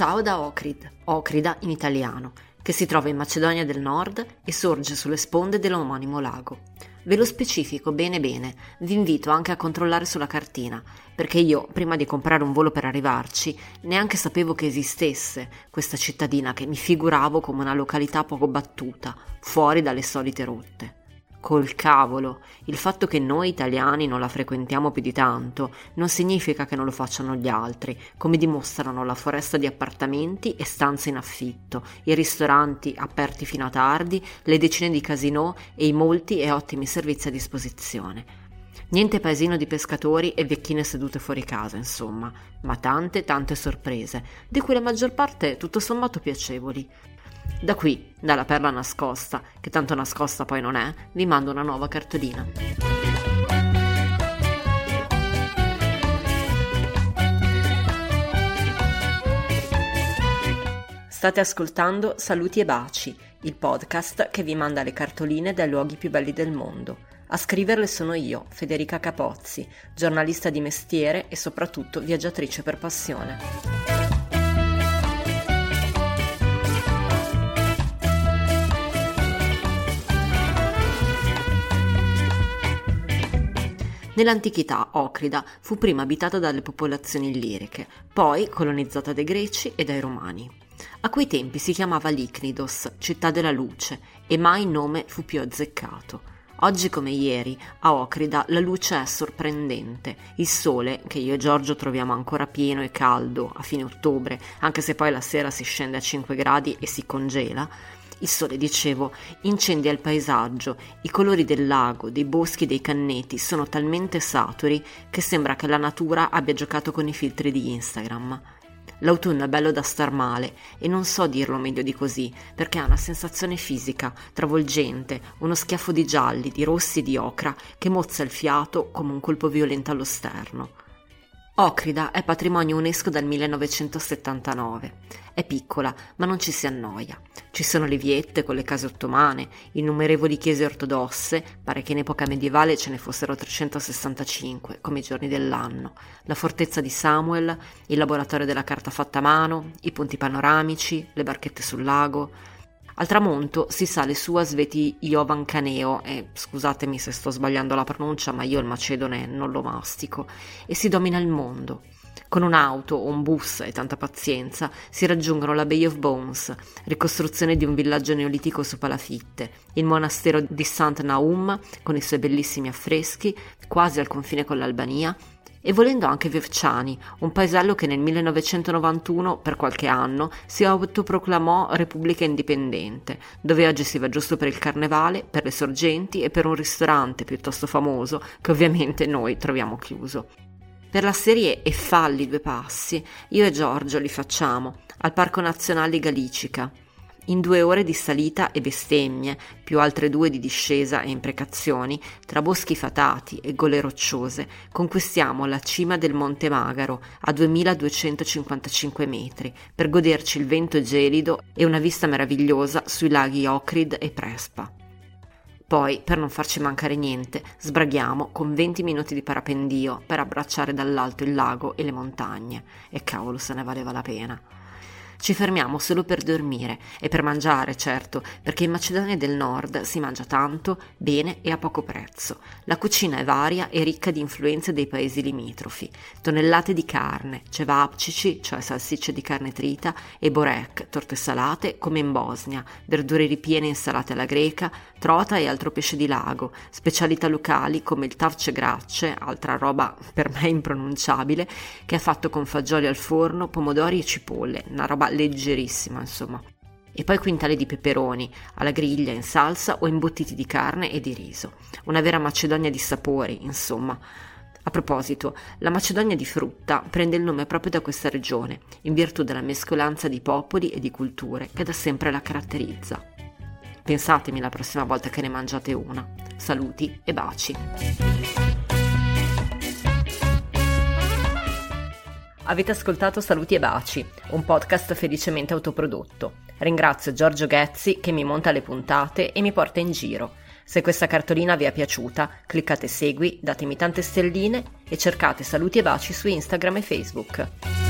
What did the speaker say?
Ciao da Okrid, Ocrida in italiano, che si trova in Macedonia del Nord e sorge sulle sponde dell'omonimo lago. Ve lo specifico bene bene, vi invito anche a controllare sulla cartina, perché io, prima di comprare un volo per arrivarci, neanche sapevo che esistesse questa cittadina che mi figuravo come una località poco battuta, fuori dalle solite rotte. Col cavolo, il fatto che noi italiani non la frequentiamo più di tanto non significa che non lo facciano gli altri, come dimostrano la foresta di appartamenti e stanze in affitto, i ristoranti aperti fino a tardi, le decine di casinò e i molti e ottimi servizi a disposizione. Niente paesino di pescatori e vecchine sedute fuori casa, insomma, ma tante, tante sorprese, di cui la maggior parte tutto sommato piacevoli. Da qui, dalla perla nascosta, che tanto nascosta poi non è, vi mando una nuova cartolina. State ascoltando Saluti e Baci, il podcast che vi manda le cartoline dai luoghi più belli del mondo. A scriverle sono io, Federica Capozzi, giornalista di mestiere e soprattutto viaggiatrice per passione. Nell'antichità Ocrida fu prima abitata dalle popolazioni illiriche, poi colonizzata dai greci e dai romani. A quei tempi si chiamava Licnidos, città della luce, e mai nome fu più azzeccato. Oggi come ieri, a Ocrida la luce è sorprendente. Il sole, che io e Giorgio troviamo ancora pieno e caldo a fine ottobre, anche se poi la sera si scende a 5 gradi e si congela, il sole, dicevo, incendia il paesaggio, i colori del lago, dei boschi dei canneti sono talmente saturi che sembra che la natura abbia giocato con i filtri di Instagram. L'autunno è bello da star male e non so dirlo meglio di così, perché ha una sensazione fisica, travolgente, uno schiaffo di gialli, di rossi e di ocra che mozza il fiato come un colpo violento allo sterno. Ocrida è patrimonio UNESCO dal 1979. È piccola, ma non ci si annoia. Ci sono le viette con le case ottomane, innumerevoli chiese ortodosse, pare che in epoca medievale ce ne fossero 365, come i giorni dell'anno, la fortezza di Samuel, il laboratorio della carta fatta a mano, i punti panoramici, le barchette sul lago, al tramonto si sale su a Sveti Jovan Caneo, e scusatemi se sto sbagliando la pronuncia, ma io il macedone non lo mastico, e si domina il mondo. Con un'auto o un bus e tanta pazienza si raggiungono la Bay of Bones, ricostruzione di un villaggio neolitico su palafitte, il monastero di St. Naum con i suoi bellissimi affreschi, quasi al confine con l'Albania, e volendo anche Verciani, un paesello che nel 1991, per qualche anno, si autoproclamò Repubblica Indipendente, dove oggi si va giusto per il carnevale, per le sorgenti e per un ristorante piuttosto famoso che ovviamente noi troviamo chiuso. Per la serie E falli due passi, io e Giorgio li facciamo al Parco Nazionale Galicica, in due ore di salita e bestemmie, più altre due di discesa e imprecazioni, tra boschi fatati e gole rocciose, conquistiamo la cima del Monte Magaro a 2255 metri per goderci il vento gelido e una vista meravigliosa sui laghi Ocrid e Prespa. Poi, per non farci mancare niente, sbraghiamo con 20 minuti di parapendio per abbracciare dall'alto il lago e le montagne. E cavolo, se ne valeva la pena. Ci fermiamo solo per dormire e per mangiare, certo, perché in Macedonia del Nord si mangia tanto, bene e a poco prezzo. La cucina è varia e ricca di influenze dei paesi limitrofi. Tonnellate di carne, cevapcici, cioè salsicce di carne trita, e borek, torte salate, come in Bosnia, verdure ripiene insalate alla greca, trota e altro pesce di lago, specialità locali come il tavce gracce, altra roba per me impronunciabile, che è fatto con fagioli al forno, pomodori e cipolle, una roba leggerissima, insomma. E poi quintali di peperoni, alla griglia, in salsa o imbottiti di carne e di riso. Una vera Macedonia di sapori, insomma. A proposito, la Macedonia di frutta prende il nome proprio da questa regione, in virtù della mescolanza di popoli e di culture che da sempre la caratterizza. Pensatemi la prossima volta che ne mangiate una. Saluti e baci. Avete ascoltato Saluti e Baci, un podcast felicemente autoprodotto. Ringrazio Giorgio Ghezzi che mi monta le puntate e mi porta in giro. Se questa cartolina vi è piaciuta, cliccate segui, datemi tante stelline e cercate Saluti e Baci su Instagram e Facebook.